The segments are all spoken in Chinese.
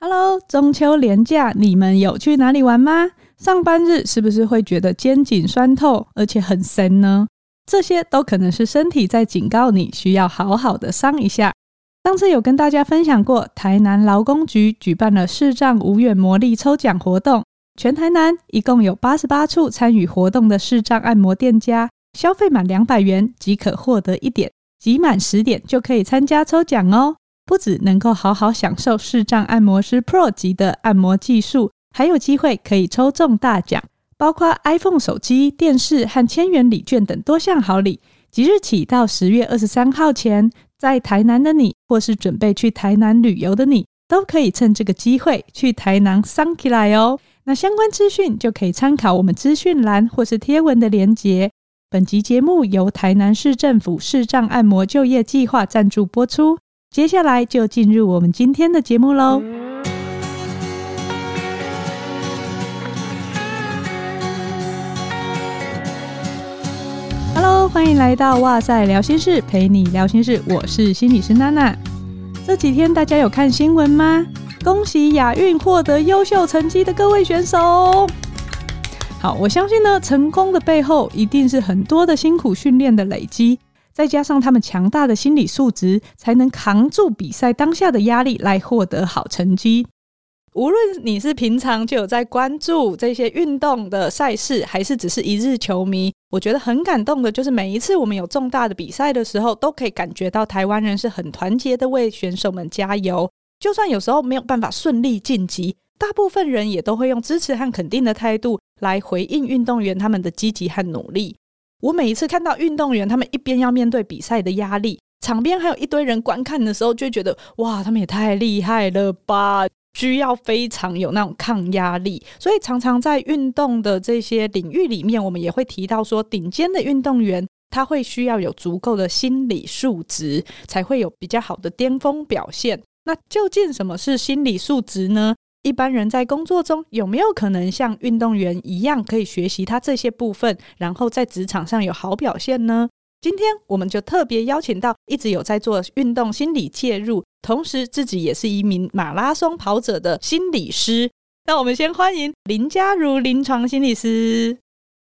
Hello，中秋连假你们有去哪里玩吗？上班日是不是会觉得肩颈酸痛，而且很神呢？这些都可能是身体在警告你，需要好好的伤一下。上次有跟大家分享过，台南劳工局举办了视障无远魔力抽奖活动，全台南一共有八十八处参与活动的视障按摩店家，消费满两百元即可获得一点，集满十点就可以参加抽奖哦。不只能够好好享受视障按摩师 Pro 级的按摩技术，还有机会可以抽中大奖，包括 iPhone 手机、电视和千元礼券等多项好礼。即日起到十月二十三号前，在台南的你，或是准备去台南旅游的你，都可以趁这个机会去台南赏起来哦。那相关资讯就可以参考我们资讯栏或是贴文的连结。本集节目由台南市政府视障按摩就业计划赞助播出。接下来就进入我们今天的节目喽。Hello，欢迎来到哇塞聊心室，陪你聊心事，我是心理师娜娜。这几天大家有看新闻吗？恭喜亚运获得优秀成绩的各位选手。好，我相信呢，成功的背后一定是很多的辛苦训练的累积。再加上他们强大的心理素质，才能扛住比赛当下的压力，来获得好成绩。无论你是平常就有在关注这些运动的赛事，还是只是一日球迷，我觉得很感动的，就是每一次我们有重大的比赛的时候，都可以感觉到台湾人是很团结的为选手们加油。就算有时候没有办法顺利晋级，大部分人也都会用支持和肯定的态度来回应运动员他们的积极和努力。我每一次看到运动员，他们一边要面对比赛的压力，场边还有一堆人观看的时候，就会觉得哇，他们也太厉害了吧！需要非常有那种抗压力，所以常常在运动的这些领域里面，我们也会提到说，顶尖的运动员他会需要有足够的心理素质，才会有比较好的巅峰表现。那究竟什么是心理素质呢？一般人在工作中有没有可能像运动员一样，可以学习他这些部分，然后在职场上有好表现呢？今天我们就特别邀请到一直有在做运动心理介入，同时自己也是一名马拉松跑者的心理师。那我们先欢迎林佳如临床心理师。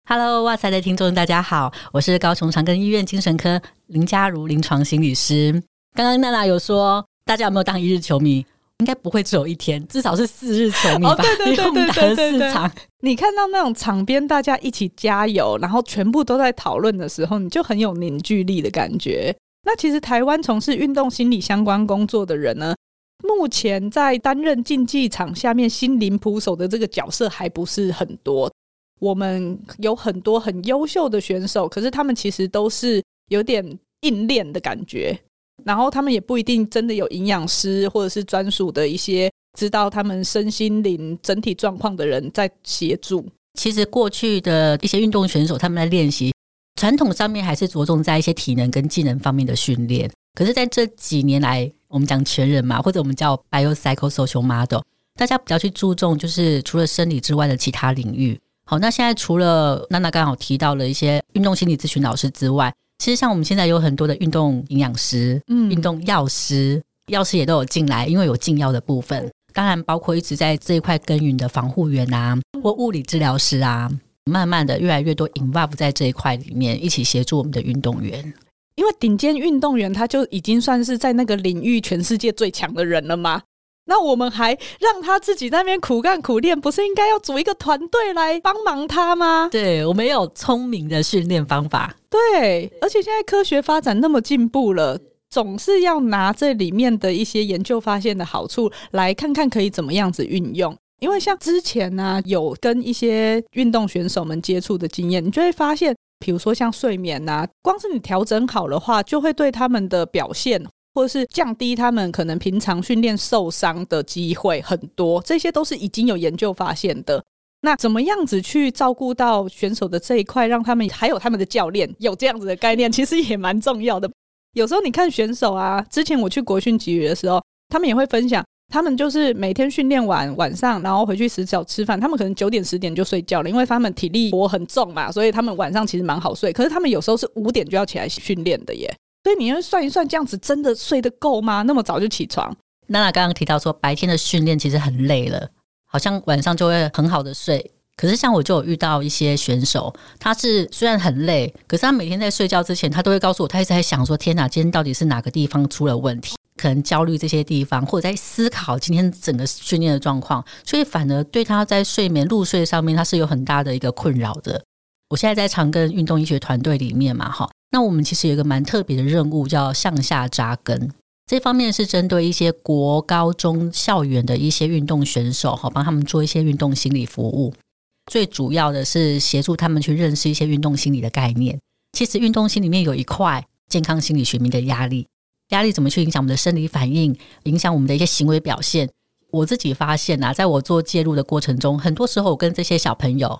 Hello，哇塞的听众大家好，我是高雄长庚医院精神科林佳如临床心理师。刚刚娜娜有说，大家有没有当一日球迷？应该不会只有一天，至少是四日球迷吧？对对对对对对对。场你看到那种场边大家一起加油，然后全部都在讨论的时候，你就很有凝聚力的感觉。那其实台湾从事运动心理相关工作的人呢，目前在担任竞技场下面心灵捕手的这个角色还不是很多。我们有很多很优秀的选手，可是他们其实都是有点硬练的感觉。然后他们也不一定真的有营养师或者是专属的一些知道他们身心灵整体状况的人在协助。其实过去的一些运动选手他们在练习，传统上面还是着重在一些体能跟技能方面的训练。可是在这几年来，我们讲全人嘛，或者我们叫 biopsychosocial model，大家比较去注重就是除了生理之外的其他领域。好，那现在除了娜娜刚好提到了一些运动心理咨询老师之外。其实像我们现在有很多的运动营养师、嗯，运动药师，药师也都有进来，因为有禁药的部分。当然，包括一直在这一块耕耘的防护员啊，或物理治疗师啊，慢慢的越来越多 involve 在这一块里面，一起协助我们的运动员。因为顶尖运动员他就已经算是在那个领域全世界最强的人了吗？那我们还让他自己在那边苦干苦练，不是应该要组一个团队来帮忙他吗？对，我们有聪明的训练方法。对，而且现在科学发展那么进步了，总是要拿这里面的一些研究发现的好处来看看可以怎么样子运用。因为像之前呢、啊，有跟一些运动选手们接触的经验，你就会发现，比如说像睡眠呐、啊，光是你调整好的话，就会对他们的表现。或者是降低他们可能平常训练受伤的机会很多，这些都是已经有研究发现的。那怎么样子去照顾到选手的这一块，让他们还有他们的教练有这样子的概念，其实也蛮重要的。有时候你看选手啊，之前我去国训给予的时候，他们也会分享，他们就是每天训练完晚上，然后回去洗澡吃饭，他们可能九点十点就睡觉了，因为他们体力活很重嘛，所以他们晚上其实蛮好睡。可是他们有时候是五点就要起来训练的耶。所以你要算一算，这样子真的睡得够吗？那么早就起床？娜娜刚刚提到说，白天的训练其实很累了，好像晚上就会很好的睡。可是像我就有遇到一些选手，他是虽然很累，可是他每天在睡觉之前，他都会告诉我，他一直在想说：天哪，今天到底是哪个地方出了问题？可能焦虑这些地方，或者在思考今天整个训练的状况，所以反而对他在睡眠入睡上面，他是有很大的一个困扰的。我现在在长庚运动医学团队里面嘛，哈，那我们其实有一个蛮特别的任务，叫向下扎根。这方面是针对一些国高中校园的一些运动选手，哈，帮他们做一些运动心理服务。最主要的是协助他们去认识一些运动心理的概念。其实运动心里面有一块健康心理学名的压力，压力怎么去影响我们的生理反应，影响我们的一些行为表现。我自己发现啊，在我做介入的过程中，很多时候我跟这些小朋友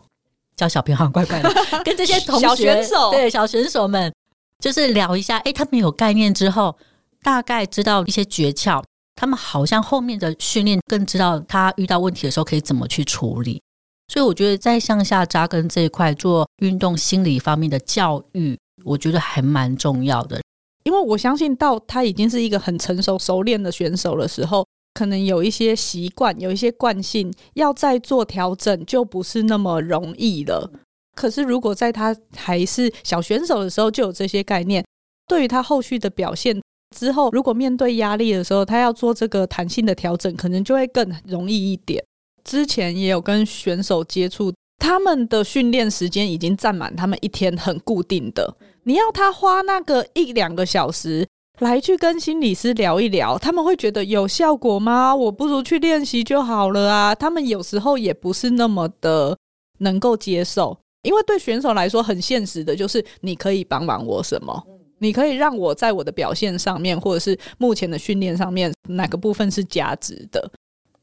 叫小朋友好怪怪的，跟这些同学小选手对小选手们，就是聊一下，哎，他们有概念之后。大概知道一些诀窍，他们好像后面的训练更知道他遇到问题的时候可以怎么去处理。所以我觉得在向下扎根这一块做运动心理方面的教育，我觉得还蛮重要的。因为我相信到他已经是一个很成熟熟练的选手的时候，可能有一些习惯、有一些惯性，要再做调整就不是那么容易了。可是如果在他还是小选手的时候就有这些概念，对于他后续的表现。之后，如果面对压力的时候，他要做这个弹性的调整，可能就会更容易一点。之前也有跟选手接触，他们的训练时间已经占满他们一天很固定的。你要他花那个一两个小时来去跟心理师聊一聊，他们会觉得有效果吗？我不如去练习就好了啊。他们有时候也不是那么的能够接受，因为对选手来说很现实的就是，你可以帮忙我什么？你可以让我在我的表现上面，或者是目前的训练上面，哪个部分是价值的？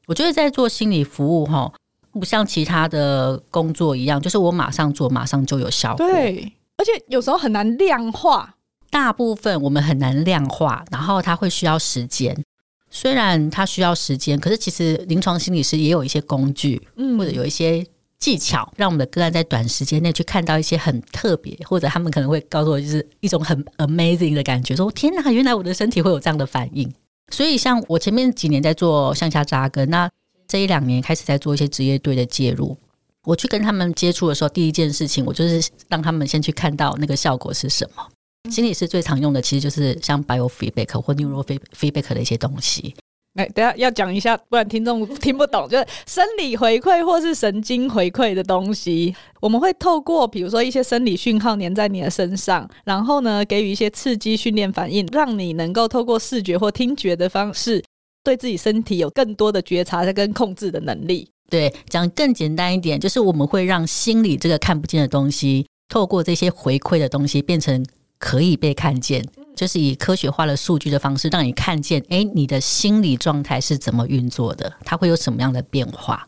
我觉得在做心理服务哈，不像其他的工作一样，就是我马上做，马上就有效果。对，而且有时候很难量化。大部分我们很难量化，然后它会需要时间。虽然它需要时间，可是其实临床心理师也有一些工具，嗯，或者有一些。技巧让我们的个案在短时间内去看到一些很特别，或者他们可能会告诉我，就是一种很 amazing 的感觉，说天哪，原来我的身体会有这样的反应。所以，像我前面几年在做向下扎根，那这一两年开始在做一些职业队的介入，我去跟他们接触的时候，第一件事情，我就是让他们先去看到那个效果是什么。心理师最常用的，其实就是像 biofeedback 或 neurofeedback 的一些东西。哎，等下要讲一下，不然听众听不懂。就是生理回馈或是神经回馈的东西，我们会透过比如说一些生理讯号粘在你的身上，然后呢给予一些刺激训练反应，让你能够透过视觉或听觉的方式，对自己身体有更多的觉察跟控制的能力。对，讲更简单一点，就是我们会让心理这个看不见的东西，透过这些回馈的东西，变成可以被看见。就是以科学化的数据的方式，让你看见，诶，你的心理状态是怎么运作的，它会有什么样的变化？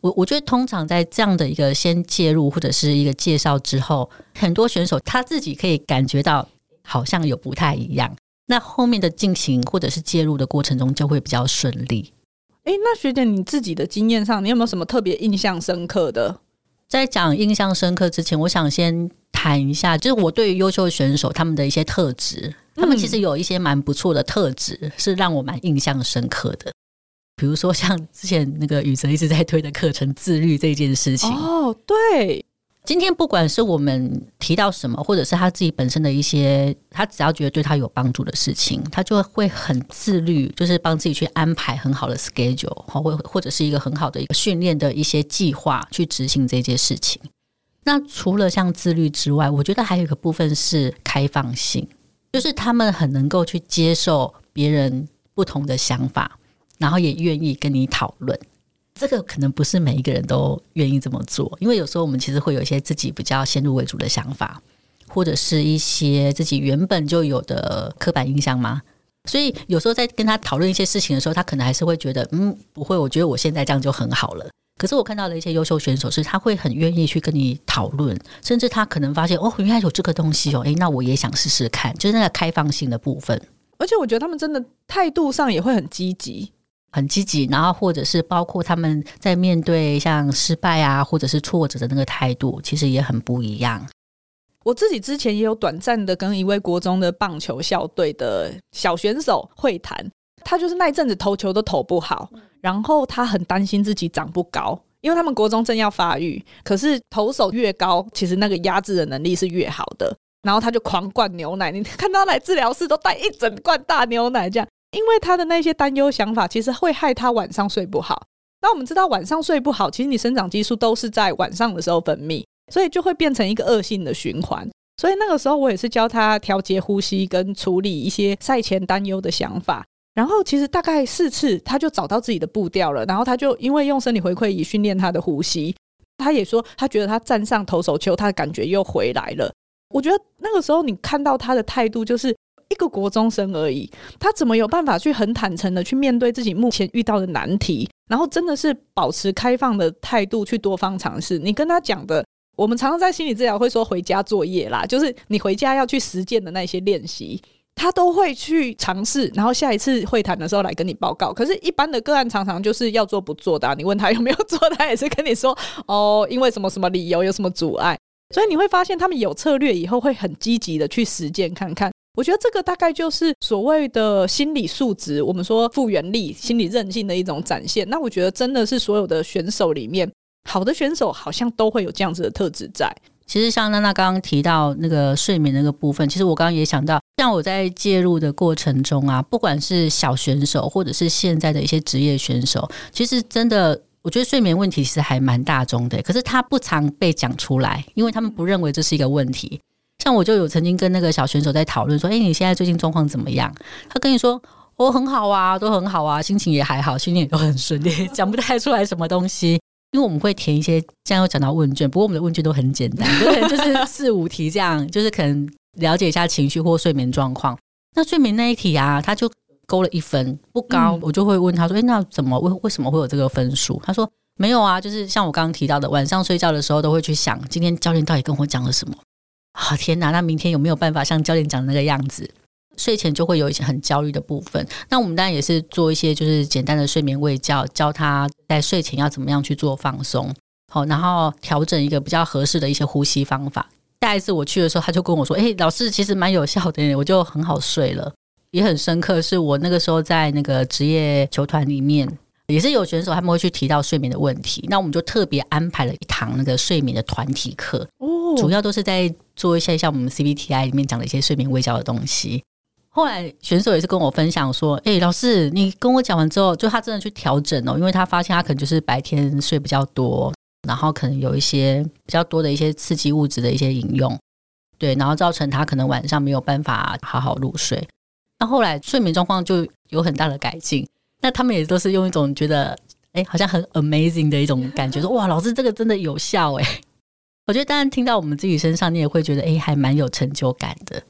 我我觉得，通常在这样的一个先介入或者是一个介绍之后，很多选手他自己可以感觉到好像有不太一样，那后面的进行或者是介入的过程中就会比较顺利。诶，那学姐你自己的经验上，你有没有什么特别印象深刻的？在讲印象深刻之前，我想先。谈一下，就是我对于优秀选手他们的一些特质，他们其实有一些蛮不错的特质，是让我蛮印象深刻的。比如说像之前那个宇哲一直在推的课程，自律这件事情。哦，对。今天不管是我们提到什么，或者是他自己本身的一些，他只要觉得对他有帮助的事情，他就会很自律，就是帮自己去安排很好的 schedule，或或者是一个很好的一个训练的一些计划去执行这件事情。那除了像自律之外，我觉得还有一个部分是开放性，就是他们很能够去接受别人不同的想法，然后也愿意跟你讨论。这个可能不是每一个人都愿意这么做，因为有时候我们其实会有一些自己比较先入为主的想法，或者是一些自己原本就有的刻板印象嘛。所以有时候在跟他讨论一些事情的时候，他可能还是会觉得，嗯，不会，我觉得我现在这样就很好了。可是我看到的一些优秀选手是，他会很愿意去跟你讨论，甚至他可能发现哦，原来有这个东西哦，诶，那我也想试试看，就是那个开放性的部分。而且我觉得他们真的态度上也会很积极，很积极。然后或者是包括他们在面对像失败啊，或者是挫折的那个态度，其实也很不一样。我自己之前也有短暂的跟一位国中的棒球校队的小选手会谈。他就是那一阵子投球都投不好，然后他很担心自己长不高，因为他们国中正要发育，可是投手越高，其实那个压制的能力是越好的。然后他就狂灌牛奶，你看他来治疗室都带一整罐大牛奶，这样，因为他的那些担忧想法，其实会害他晚上睡不好。那我们知道晚上睡不好，其实你生长激素都是在晚上的时候分泌，所以就会变成一个恶性的循环。所以那个时候我也是教他调节呼吸跟处理一些赛前担忧的想法。然后其实大概四次，他就找到自己的步调了。然后他就因为用生理回馈仪训练他的呼吸，他也说他觉得他站上投手丘，他的感觉又回来了。我觉得那个时候你看到他的态度，就是一个国中生而已，他怎么有办法去很坦诚的去面对自己目前遇到的难题，然后真的是保持开放的态度去多方尝试。你跟他讲的，我们常常在心理治疗会说回家作业啦，就是你回家要去实践的那些练习。他都会去尝试，然后下一次会谈的时候来跟你报告。可是，一般的个案常常就是要做不做的。你问他有没有做，他也是跟你说哦，因为什么什么理由，有什么阻碍。所以你会发现，他们有策略以后会很积极的去实践看看。我觉得这个大概就是所谓的心理素质，我们说复原力、心理韧性的一种展现。那我觉得真的是所有的选手里面，好的选手好像都会有这样子的特质在。其实像娜娜刚刚提到那个睡眠那个部分，其实我刚刚也想到，像我在介入的过程中啊，不管是小选手或者是现在的一些职业选手，其实真的我觉得睡眠问题其实还蛮大众的，可是他不常被讲出来，因为他们不认为这是一个问题。像我就有曾经跟那个小选手在讨论说：“哎，你现在最近状况怎么样？”他跟你说：“我很好啊，都很好啊，心情也还好，心情也都很顺利，讲不太出来什么东西。”因为我们会填一些，这样又讲到问卷，不过我们的问卷都很简单，可能就是四五题这样，就是可能了解一下情绪或睡眠状况。那睡眠那一题啊，他就勾了一分，不高，我就会问他说：“诶，那怎么为为什么会有这个分数？”他说：“没有啊，就是像我刚刚提到的，晚上睡觉的时候都会去想，今天教练到底跟我讲了什么？啊，天哪，那明天有没有办法像教练讲的那个样子？”睡前就会有一些很焦虑的部分，那我们当然也是做一些就是简单的睡眠喂教，教他在睡前要怎么样去做放松，好，然后调整一个比较合适的一些呼吸方法。下一次我去的时候，他就跟我说：“诶，老师其实蛮有效的，我就很好睡了。”也很深刻，是我那个时候在那个职业球团里面，也是有选手他们会去提到睡眠的问题，那我们就特别安排了一堂那个睡眠的团体课，哦，主要都是在做一些像我们 CBTI 里面讲的一些睡眠微教的东西。后来选手也是跟我分享说：“哎、老师，你跟我讲完之后，就他真的去调整哦，因为他发现他可能就是白天睡比较多，然后可能有一些比较多的一些刺激物质的一些饮用，对，然后造成他可能晚上没有办法好好入睡。那后来睡眠状况就有很大的改进。那他们也都是用一种觉得，哎、好像很 amazing 的一种感觉，说哇，老师这个真的有效哎。我觉得当然听到我们自己身上，你也会觉得，哎、欸，还蛮有成就感的。”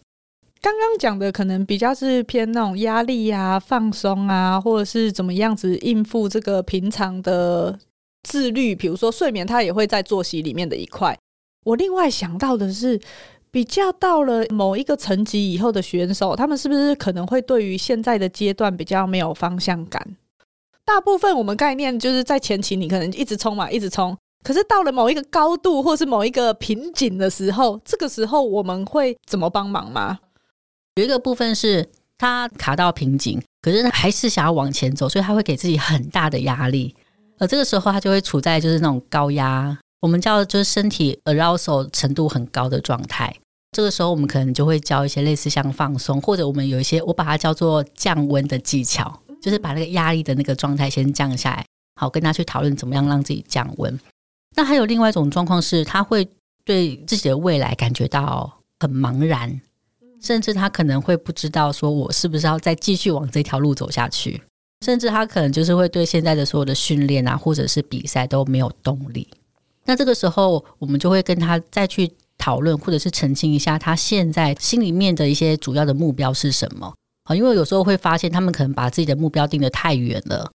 刚刚讲的可能比较是偏那种压力啊、放松啊，或者是怎么样子应付这个平常的自律，比如说睡眠，它也会在作息里面的一块。我另外想到的是，比较到了某一个层级以后的选手，他们是不是可能会对于现在的阶段比较没有方向感？大部分我们概念就是在前期，你可能一直冲嘛，一直冲，可是到了某一个高度或是某一个瓶颈的时候，这个时候我们会怎么帮忙吗？有一个部分是他卡到瓶颈，可是他还是想要往前走，所以他会给自己很大的压力。而这个时候，他就会处在就是那种高压，我们叫就是身体 arousal 程度很高的状态。这个时候，我们可能就会教一些类似像放松，或者我们有一些我把它叫做降温的技巧，就是把那个压力的那个状态先降下来，好跟他去讨论怎么样让自己降温。那还有另外一种状况是，他会对自己的未来感觉到很茫然。甚至他可能会不知道说，我是不是要再继续往这条路走下去？甚至他可能就是会对现在的所有的训练啊，或者是比赛都没有动力。那这个时候，我们就会跟他再去讨论，或者是澄清一下他现在心里面的一些主要的目标是什么啊？因为有时候会发现他们可能把自己的目标定得太远了，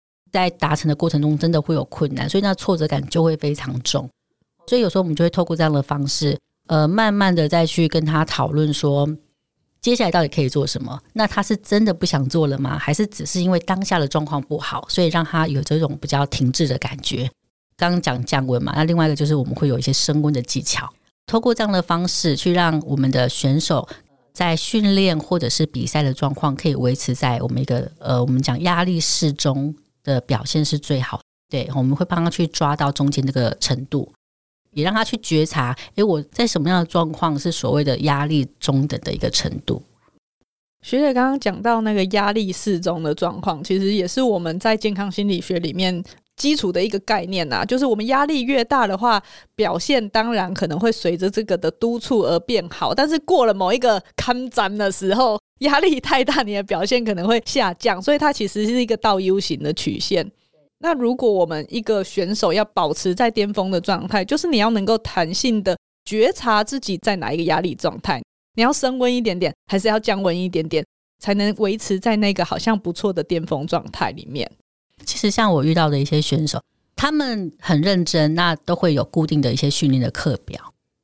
在达成的过程中真的会有困难，所以那挫折感就会非常重。所以有时候我们就会透过这样的方式，呃，慢慢的再去跟他讨论说。接下来到底可以做什么？那他是真的不想做了吗？还是只是因为当下的状况不好，所以让他有这种比较停滞的感觉？刚刚讲降温嘛，那另外一个就是我们会有一些升温的技巧，透过这样的方式去让我们的选手在训练或者是比赛的状况可以维持在我们一个呃，我们讲压力适中的表现是最好。对，我们会帮他去抓到中间这个程度，也让他去觉察，诶，我在什么样的状况是所谓的压力中等的一个程度。学姐刚刚讲到那个压力适中的状况，其实也是我们在健康心理学里面基础的一个概念呐。就是我们压力越大的话，表现当然可能会随着这个的督促而变好，但是过了某一个坎站的时候，压力太大，你的表现可能会下降。所以它其实是一个倒 U 型的曲线。那如果我们一个选手要保持在巅峰的状态，就是你要能够弹性的觉察自己在哪一个压力状态。你要升温一点点，还是要降温一点点，才能维持在那个好像不错的巅峰状态里面？其实像我遇到的一些选手，他们很认真，那都会有固定的一些训练的课表。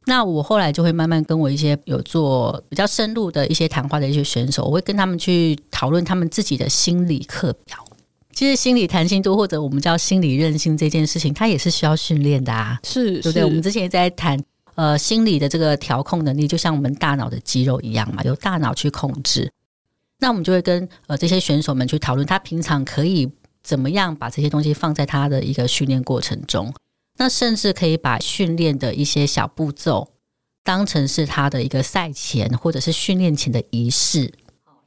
那我后来就会慢慢跟我一些有做比较深入的一些谈话的一些选手，我会跟他们去讨论他们自己的心理课表。其实心理弹性度或者我们叫心理韧性这件事情，它也是需要训练的啊，是，对不对？我们之前也在谈。呃，心理的这个调控能力，就像我们大脑的肌肉一样嘛，由大脑去控制。那我们就会跟呃这些选手们去讨论，他平常可以怎么样把这些东西放在他的一个训练过程中。那甚至可以把训练的一些小步骤当成是他的一个赛前或者是训练前的仪式。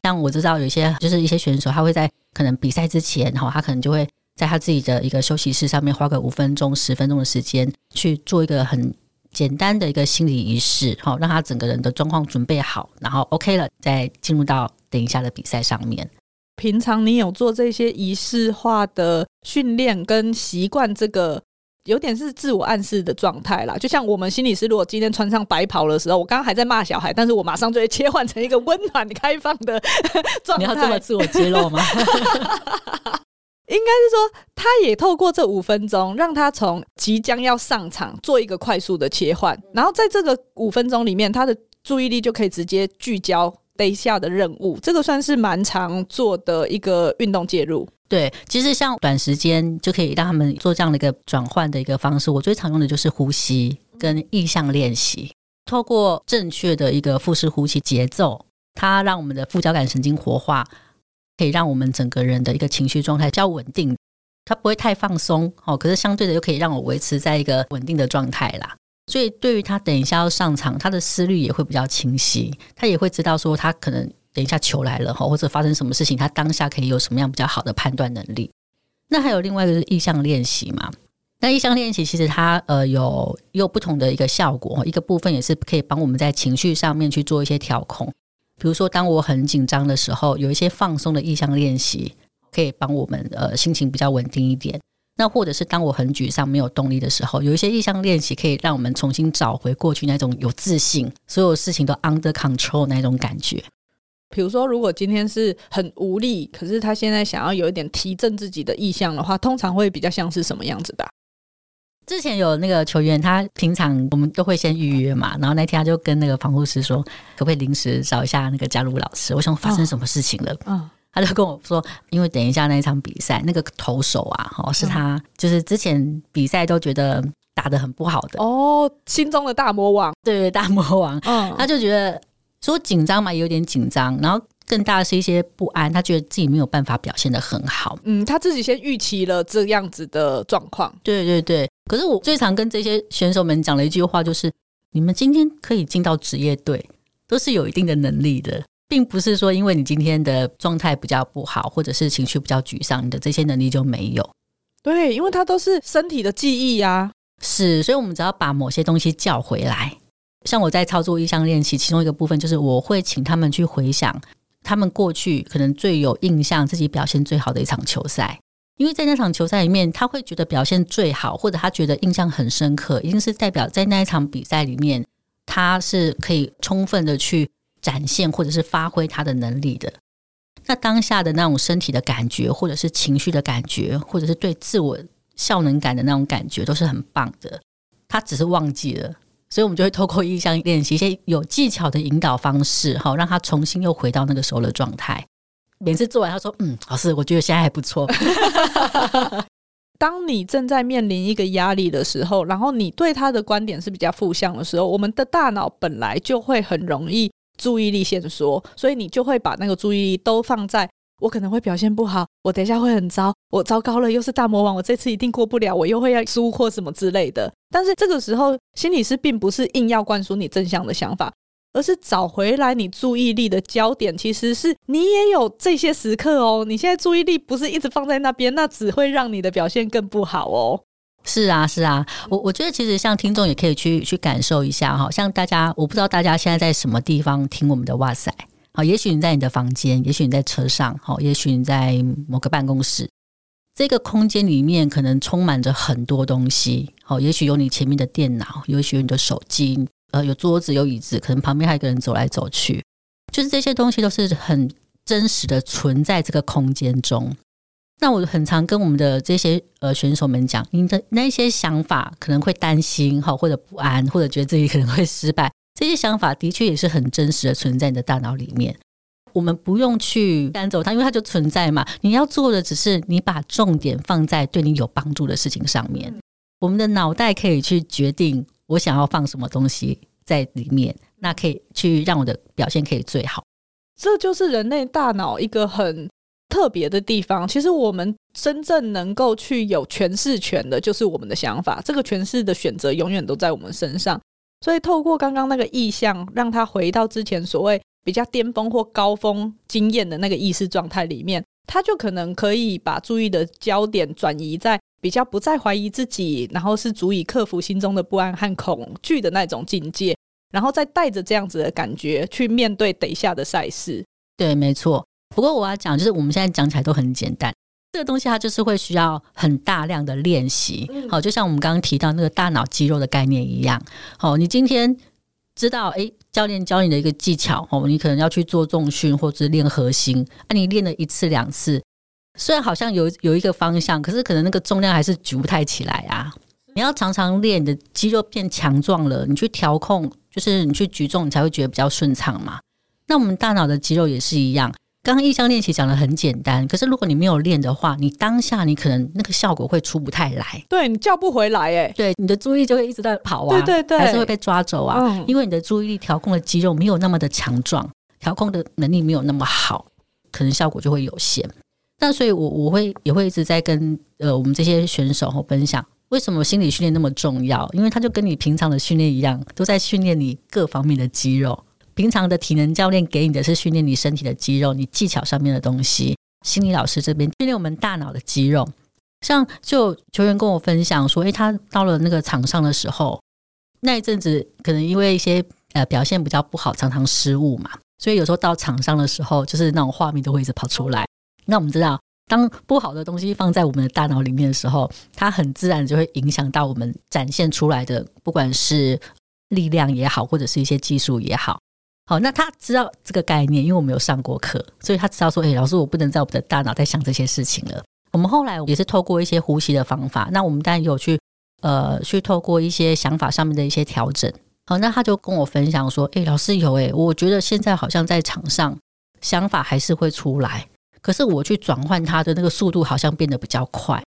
像我知道有些就是一些选手，他会在可能比赛之前，哈，他可能就会在他自己的一个休息室上面花个五分钟、十分钟的时间去做一个很。简单的一个心理仪式，好，让他整个人的状况准备好，然后 OK 了，再进入到等一下的比赛上面。平常你有做这些仪式化的训练跟习惯，这个有点是自我暗示的状态啦。就像我们心理师，如果今天穿上白袍的时候，我刚刚还在骂小孩，但是我马上就会切换成一个温暖开放的 状态。你要这么自我揭露吗？应该是说，他也透过这五分钟，让他从即将要上场做一个快速的切换，然后在这个五分钟里面，他的注意力就可以直接聚焦等一下的任务。这个算是蛮常做的一个运动介入。对，其实像短时间就可以让他们做这样的一个转换的一个方式。我最常用的就是呼吸跟意象练习，透过正确的一个腹式呼吸节奏，它让我们的副交感神经活化。可以让我们整个人的一个情绪状态比较稳定，它不会太放松哦。可是相对的，又可以让我维持在一个稳定的状态啦。所以对于他等一下要上场，他的思虑也会比较清晰，他也会知道说他可能等一下球来了哈，或者发生什么事情，他当下可以有什么样比较好的判断能力。那还有另外一个是意象练习嘛？那意象练习其实它呃有有不同的一个效果，一个部分也是可以帮我们在情绪上面去做一些调控。比如说，当我很紧张的时候，有一些放松的意象练习，可以帮我们呃心情比较稳定一点。那或者是当我很沮丧、没有动力的时候，有一些意向练习可以让我们重新找回过去那种有自信、所有事情都 under control 那种感觉。比如说，如果今天是很无力，可是他现在想要有一点提振自己的意向的话，通常会比较像是什么样子的？之前有那个球员，他平常我们都会先预约嘛，然后那天他就跟那个防护师说，可不可以临时找一下那个加入老师？我想发生什么事情了？嗯、哦，他就跟我说，因为等一下那一场比赛，那个投手啊，哦，是他，就是之前比赛都觉得打的很不好的哦，心中的大魔王，对对，大魔王，嗯，他就觉得说紧张嘛，有点紧张，然后。更大的是一些不安，他觉得自己没有办法表现的很好。嗯，他自己先预期了这样子的状况。对对对。可是我最常跟这些选手们讲的一句话就是：你们今天可以进到职业队，都是有一定的能力的，并不是说因为你今天的状态比较不好，或者是情绪比较沮丧，你的这些能力就没有。对，因为它都是身体的记忆呀、啊。是，所以我们只要把某些东西叫回来。像我在操作意向练习，其中一个部分就是我会请他们去回想。他们过去可能最有印象、自己表现最好的一场球赛，因为在那场球赛里面，他会觉得表现最好，或者他觉得印象很深刻，一定是代表在那一场比赛里面，他是可以充分的去展现或者是发挥他的能力的。那当下的那种身体的感觉，或者是情绪的感觉，或者是对自我效能感的那种感觉，都是很棒的。他只是忘记了。所以，我们就会透过意象练习一些有技巧的引导方式，好让他重新又回到那个时候的状态。每次做完，他说：“嗯，老师，我觉得现在还不错。”当你正在面临一个压力的时候，然后你对他的观点是比较负向的时候，我们的大脑本来就会很容易注意力线索，所以你就会把那个注意力都放在我可能会表现不好，我等一下会很糟，我糟糕了又是大魔王，我这次一定过不了，我又会要输或什么之类的。但是这个时候，心理师并不是硬要灌输你正向的想法，而是找回来你注意力的焦点，其实是你也有这些时刻哦。你现在注意力不是一直放在那边，那只会让你的表现更不好哦。是啊，是啊，我我觉得其实像听众也可以去去感受一下哈，像大家，我不知道大家现在在什么地方听我们的哇塞，好，也许你在你的房间，也许你在车上，好，也许你在某个办公室，这个空间里面可能充满着很多东西，好，也许有你前面的电脑，也许有你的手机，呃，有桌子，有椅子，可能旁边还有一个人走来走去，就是这些东西都是很真实的存在这个空间中。那我很常跟我们的这些呃选手们讲，你的那些想法可能会担心哈，或者不安，或者觉得自己可能会失败，这些想法的确也是很真实的存在你的大脑里面。我们不用去赶走它，因为它就存在嘛。你要做的只是你把重点放在对你有帮助的事情上面。我们的脑袋可以去决定我想要放什么东西在里面，那可以去让我的表现可以最好。这就是人类大脑一个很。特别的地方，其实我们真正能够去有诠释权的，就是我们的想法。这个诠释的选择永远都在我们身上。所以，透过刚刚那个意象，让他回到之前所谓比较巅峰或高峰经验的那个意识状态里面，他就可能可以把注意的焦点转移在比较不再怀疑自己，然后是足以克服心中的不安和恐惧的那种境界，然后再带着这样子的感觉去面对等一下的赛事。对，没错。不过我要讲，就是我们现在讲起来都很简单，这个东西它就是会需要很大量的练习。好，就像我们刚刚提到那个大脑肌肉的概念一样。好，你今天知道，诶，教练教你的一个技巧，哦，你可能要去做重训或者是练核心，啊，你练了一次两次，虽然好像有有一个方向，可是可能那个重量还是举不太起来啊。你要常常练，你的肌肉变强壮了，你去调控，就是你去举重，你才会觉得比较顺畅嘛。那我们大脑的肌肉也是一样。刚刚意向练习讲的很简单，可是如果你没有练的话，你当下你可能那个效果会出不太来，对，你叫不回来哎，对，你的注意力就会一直在跑啊，对对对，还是会被抓走啊，嗯，因为你的注意力调控的肌肉没有那么的强壮，调控的能力没有那么好，可能效果就会有限。那所以我，我我会也会一直在跟呃我们这些选手分享，为什么心理训练那么重要？因为它就跟你平常的训练一样，都在训练你各方面的肌肉。平常的体能教练给你的是训练你身体的肌肉，你技巧上面的东西。心理老师这边训练我们大脑的肌肉。像就球员跟我分享说，诶，他到了那个场上的时候，那一阵子可能因为一些呃表现比较不好，常常失误嘛，所以有时候到场上的时候，就是那种画面都会一直跑出来。那我们知道，当不好的东西放在我们的大脑里面的时候，它很自然就会影响到我们展现出来的，不管是力量也好，或者是一些技术也好。好，那他知道这个概念，因为我们有上过课，所以他知道说，哎、老师，我不能在我们的大脑在想这些事情了。我们后来也是透过一些呼吸的方法，那我们当然有去，呃，去透过一些想法上面的一些调整。好，那他就跟我分享说，哎、老师有、欸，我觉得现在好像在场上想法还是会出来，可是我去转换他的那个速度好像变得比较快。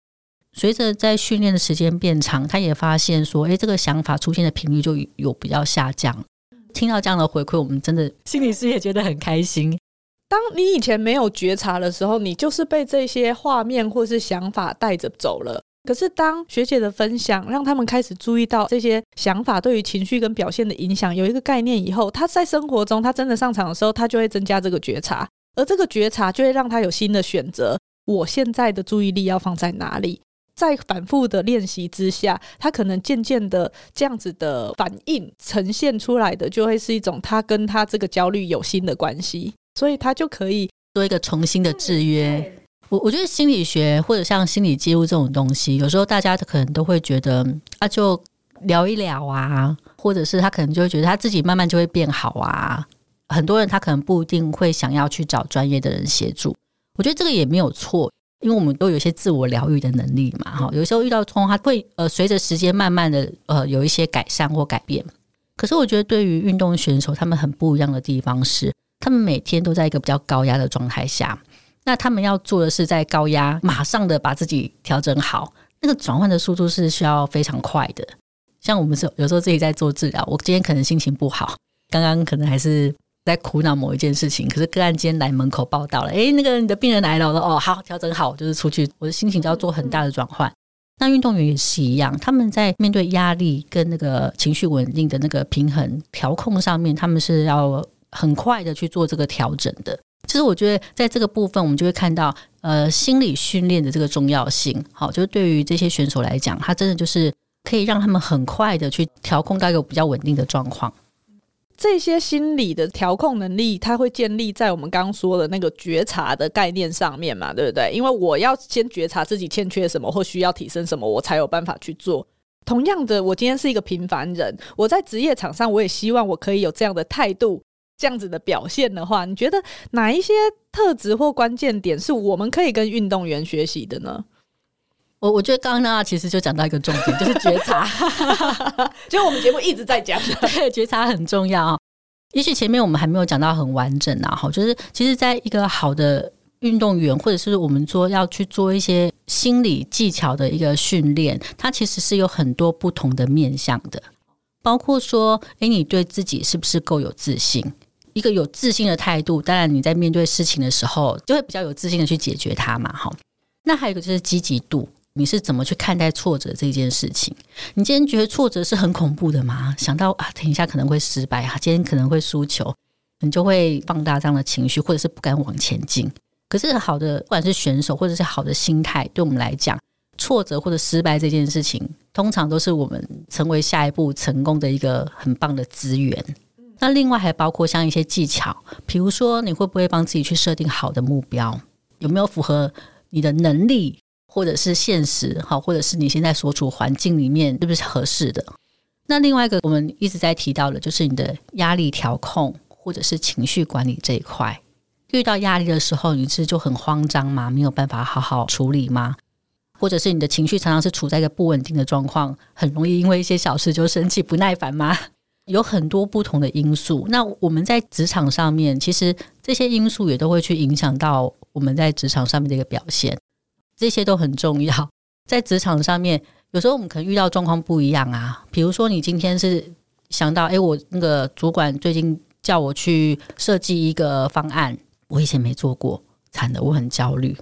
随着在训练的时间变长，他也发现说，哎、这个想法出现的频率就有比较下降。听到这样的回馈，我们真的心理师也觉得很开心。当你以前没有觉察的时候，你就是被这些画面或是想法带着走了。可是当学姐的分享让他们开始注意到这些想法对于情绪跟表现的影响，有一个概念以后，他在生活中他真的上场的时候，他就会增加这个觉察，而这个觉察就会让他有新的选择。我现在的注意力要放在哪里？在反复的练习之下，他可能渐渐的这样子的反应呈现出来的，就会是一种他跟他这个焦虑有新的关系，所以他就可以做一个重新的制约。我我觉得心理学或者像心理记录这种东西，有时候大家可能都会觉得啊，就聊一聊啊，或者是他可能就会觉得他自己慢慢就会变好啊。很多人他可能不一定会想要去找专业的人协助，我觉得这个也没有错。因为我们都有一些自我疗愈的能力嘛，哈，有时候遇到冲，它会呃随着时间慢慢的呃有一些改善或改变。可是我觉得对于运动选手，他们很不一样的地方是，他们每天都在一个比较高压的状态下，那他们要做的是在高压马上的把自己调整好，那个转换的速度是需要非常快的。像我们是有时候自己在做治疗，我今天可能心情不好，刚刚可能还是在苦恼某一件事情，可是个案今天来门口报道了，哎，那个你的病人来了，我说哦，好，调整好，就是出去，我的心情就要做很大的转换。那运动员也是一样，他们在面对压力跟那个情绪稳定的那个平衡调控上面，他们是要很快的去做这个调整的。其实我觉得，在这个部分，我们就会看到，呃，心理训练的这个重要性。好，就是对于这些选手来讲，他真的就是可以让他们很快的去调控到一个比较稳定的状况。这些心理的调控能力，它会建立在我们刚刚说的那个觉察的概念上面嘛，对不对？因为我要先觉察自己欠缺什么或需要提升什么，我才有办法去做。同样的，我今天是一个平凡人，我在职业场上，我也希望我可以有这样的态度。这样子的表现的话，你觉得哪一些特质或关键点是我们可以跟运动员学习的呢？我我觉得刚刚呢，其实就讲到一个重点，就是觉察。就我们节目一直在讲，对，觉察很重要。也许前面我们还没有讲到很完整啊，哈，就是其实在一个好的运动员，或者是我们说要去做一些心理技巧的一个训练，它其实是有很多不同的面向的，包括说，诶，你对自己是不是够有自信？一个有自信的态度，当然你在面对事情的时候，就会比较有自信的去解决它嘛。哈，那还有一个就是积极度，你是怎么去看待挫折这件事情？你今天觉得挫折是很恐怖的吗？想到啊，等一下可能会失败啊，今天可能会输球，你就会放大这样的情绪，或者是不敢往前进。可是好的，不管是选手或者是好的心态，对我们来讲，挫折或者失败这件事情，通常都是我们成为下一步成功的一个很棒的资源。那另外还包括像一些技巧，比如说你会不会帮自己去设定好的目标，有没有符合你的能力，或者是现实，好，或者是你现在所处环境里面是不是合适的？那另外一个我们一直在提到的，就是你的压力调控或者是情绪管理这一块。遇到压力的时候，你是就很慌张吗？没有办法好好处理吗？或者是你的情绪常常是处在一个不稳定的状况，很容易因为一些小事就生气不耐烦吗？有很多不同的因素。那我们在职场上面，其实这些因素也都会去影响到我们在职场上面的一个表现，这些都很重要。在职场上面，有时候我们可能遇到状况不一样啊。比如说，你今天是想到，哎，我那个主管最近叫我去设计一个方案，我以前没做过，惨的，我很焦虑。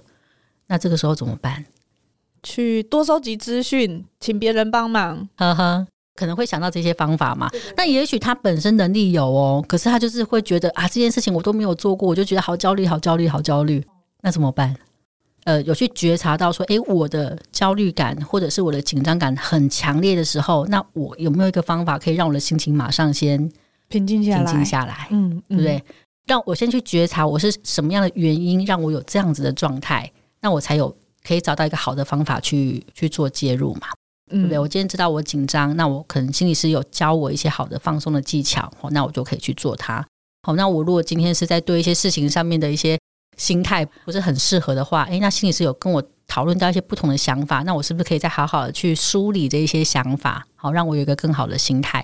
那这个时候怎么办？去多收集资讯，请别人帮忙。呵呵。可能会想到这些方法嘛？那也许他本身能力有哦，可是他就是会觉得啊，这件事情我都没有做过，我就觉得好焦虑，好焦虑，好焦虑。那怎么办？呃，有去觉察到说，诶，我的焦虑感或者是我的紧张感很强烈的时候，那我有没有一个方法可以让我的心情马上先平静下来？平静下来，嗯，对不对？让我先去觉察我是什么样的原因让我有这样子的状态，那我才有可以找到一个好的方法去去做介入嘛。对不对？我今天知道我紧张，那我可能心理师有教我一些好的放松的技巧，那我就可以去做它。好，那我如果今天是在对一些事情上面的一些心态不是很适合的话，诶，那心理师有跟我讨论到一些不同的想法，那我是不是可以再好好的去梳理这一些想法，好，让我有一个更好的心态？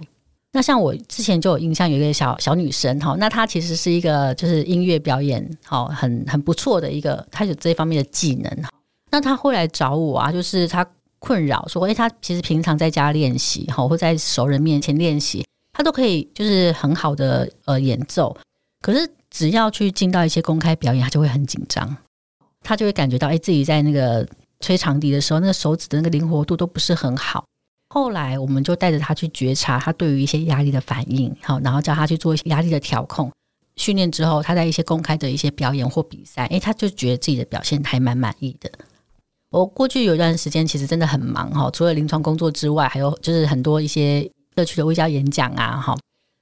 那像我之前就有印象，有一个小小女生，哈，那她其实是一个就是音乐表演，好，很很不错的一个，她有这方面的技能。那她会来找我啊，就是她。困扰说：“诶，她其实平常在家练习，哈，或在熟人面前练习，她都可以就是很好的呃演奏。可是只要去进到一些公开表演，他就会很紧张，他就会感觉到诶，自己在那个吹长笛的时候，那个手指的那个灵活度都不是很好。后来我们就带着他去觉察他对于一些压力的反应，好，然后叫他去做一些压力的调控训练之后，他在一些公开的一些表演或比赛，诶，他就觉得自己的表现还蛮满意的。”我过去有一段时间，其实真的很忙哈，除了临床工作之外，还有就是很多一些社区的微笑演讲啊哈。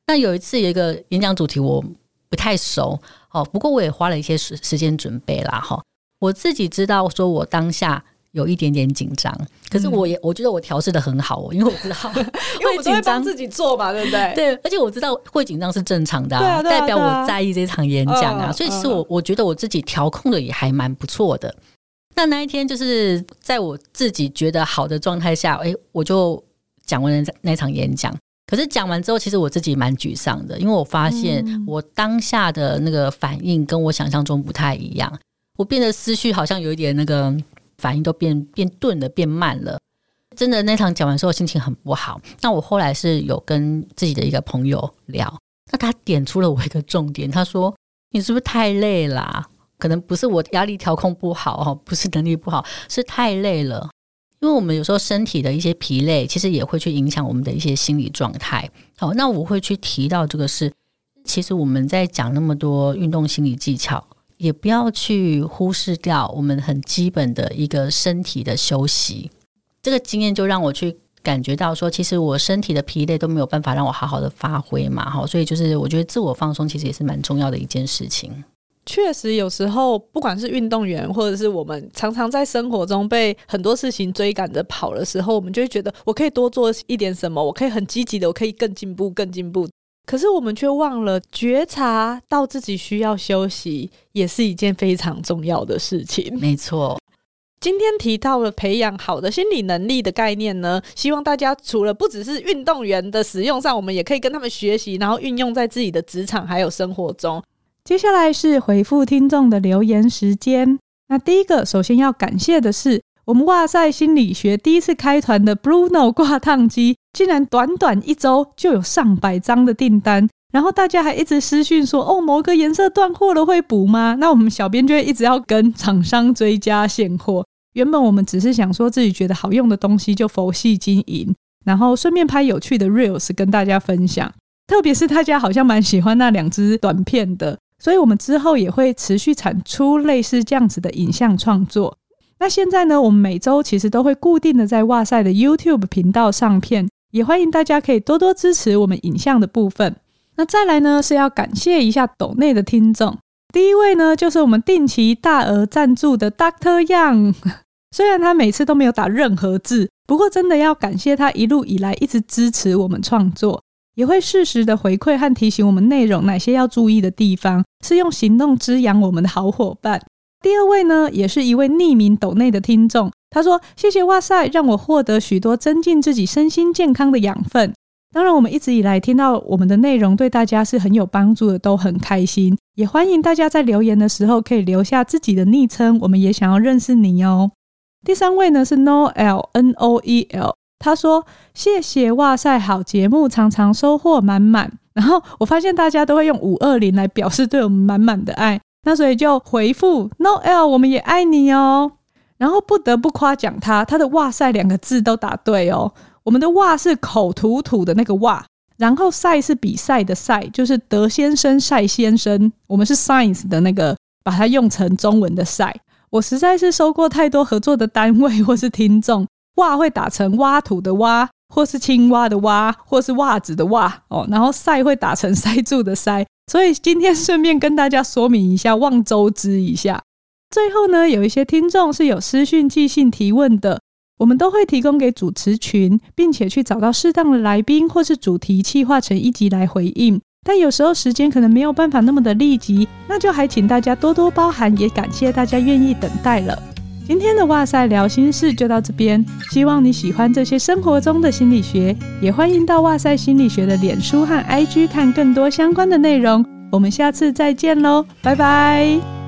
那有一次有一个演讲主题我不太熟哦，不过我也花了一些时时间准备啦哈。我自己知道说我当下有一点点紧张，可是我也我觉得我调试的很好哦，因为我知道 因为我紧张自己做嘛，对不对？对，而且我知道会紧张是正常的，啊，代表我在意这场演讲啊，所以其实我我觉得我自己调控的也还蛮不错的。那那一天就是在我自己觉得好的状态下，诶，我就讲完了那场演讲。可是讲完之后，其实我自己蛮沮丧的，因为我发现我当下的那个反应跟我想象中不太一样，我变得思绪好像有一点那个反应都变变钝了，变慢了。真的那场讲完之后，心情很不好。那我后来是有跟自己的一个朋友聊，那他点出了我一个重点，他说：“你是不是太累啦？可能不是我压力调控不好哦，不是能力不好，是太累了。因为我们有时候身体的一些疲累，其实也会去影响我们的一些心理状态。好，那我会去提到这个是，其实我们在讲那么多运动心理技巧，也不要去忽视掉我们很基本的一个身体的休息。这个经验就让我去。”感觉到说，其实我身体的疲累都没有办法让我好好的发挥嘛，哈，所以就是我觉得自我放松其实也是蛮重要的一件事情。确实，有时候不管是运动员，或者是我们常常在生活中被很多事情追赶着跑的时候，我们就会觉得我可以多做一点什么，我可以很积极的，我可以更进步、更进步。可是我们却忘了觉察到自己需要休息，也是一件非常重要的事情。没错。今天提到了培养好的心理能力的概念呢，希望大家除了不只是运动员的使用上，我们也可以跟他们学习，然后运用在自己的职场还有生活中。接下来是回复听众的留言时间。那第一个，首先要感谢的是我们哇塞心理学第一次开团的 Bruno 挂烫机，竟然短短一周就有上百张的订单，然后大家还一直私讯说，哦，某个颜色断货了会补吗？那我们小编就一直要跟厂商追加现货。原本我们只是想说自己觉得好用的东西就佛系经营，然后顺便拍有趣的 reels 跟大家分享。特别是大家好像蛮喜欢那两支短片的，所以我们之后也会持续产出类似这样子的影像创作。那现在呢，我们每周其实都会固定的在哇塞的 YouTube 频道上片，也欢迎大家可以多多支持我们影像的部分。那再来呢，是要感谢一下抖内的听众。第一位呢，就是我们定期大额赞助的 Doctor Young。虽然他每次都没有打任何字，不过真的要感谢他一路以来一直支持我们创作，也会适时的回馈和提醒我们内容哪些要注意的地方，是用行动滋养我们的好伙伴。第二位呢，也是一位匿名抖内的听众，他说：“谢谢哇塞，让我获得许多增进自己身心健康的养分。”当然，我们一直以来听到我们的内容对大家是很有帮助的，都很开心。也欢迎大家在留言的时候可以留下自己的昵称，我们也想要认识你哦。第三位呢是 Noel N O E L，他说：“谢谢哇塞好节目，常常收获满满。”然后我发现大家都会用五二零来表示对我们满满的爱，那所以就回复 No L，我们也爱你哦。然后不得不夸奖他，他的哇塞两个字都答对哦。我们的哇是口吐吐的那个哇，然后赛是比赛的赛，就是德先生、赛先生。我们是 science 的那个，把它用成中文的赛。我实在是收过太多合作的单位或是听众，哇会打成挖土的挖，或是青蛙的蛙，或是袜子的袜哦，然后塞会打成塞住的塞。所以今天顺便跟大家说明一下，望周知一下。最后呢，有一些听众是有私讯寄信提问的。我们都会提供给主持群，并且去找到适当的来宾或是主题，企划成一集来回应。但有时候时间可能没有办法那么的立即，那就还请大家多多包涵，也感谢大家愿意等待了。今天的哇塞聊心事就到这边，希望你喜欢这些生活中的心理学，也欢迎到哇塞心理学的脸书和 IG 看更多相关的内容。我们下次再见喽，拜拜。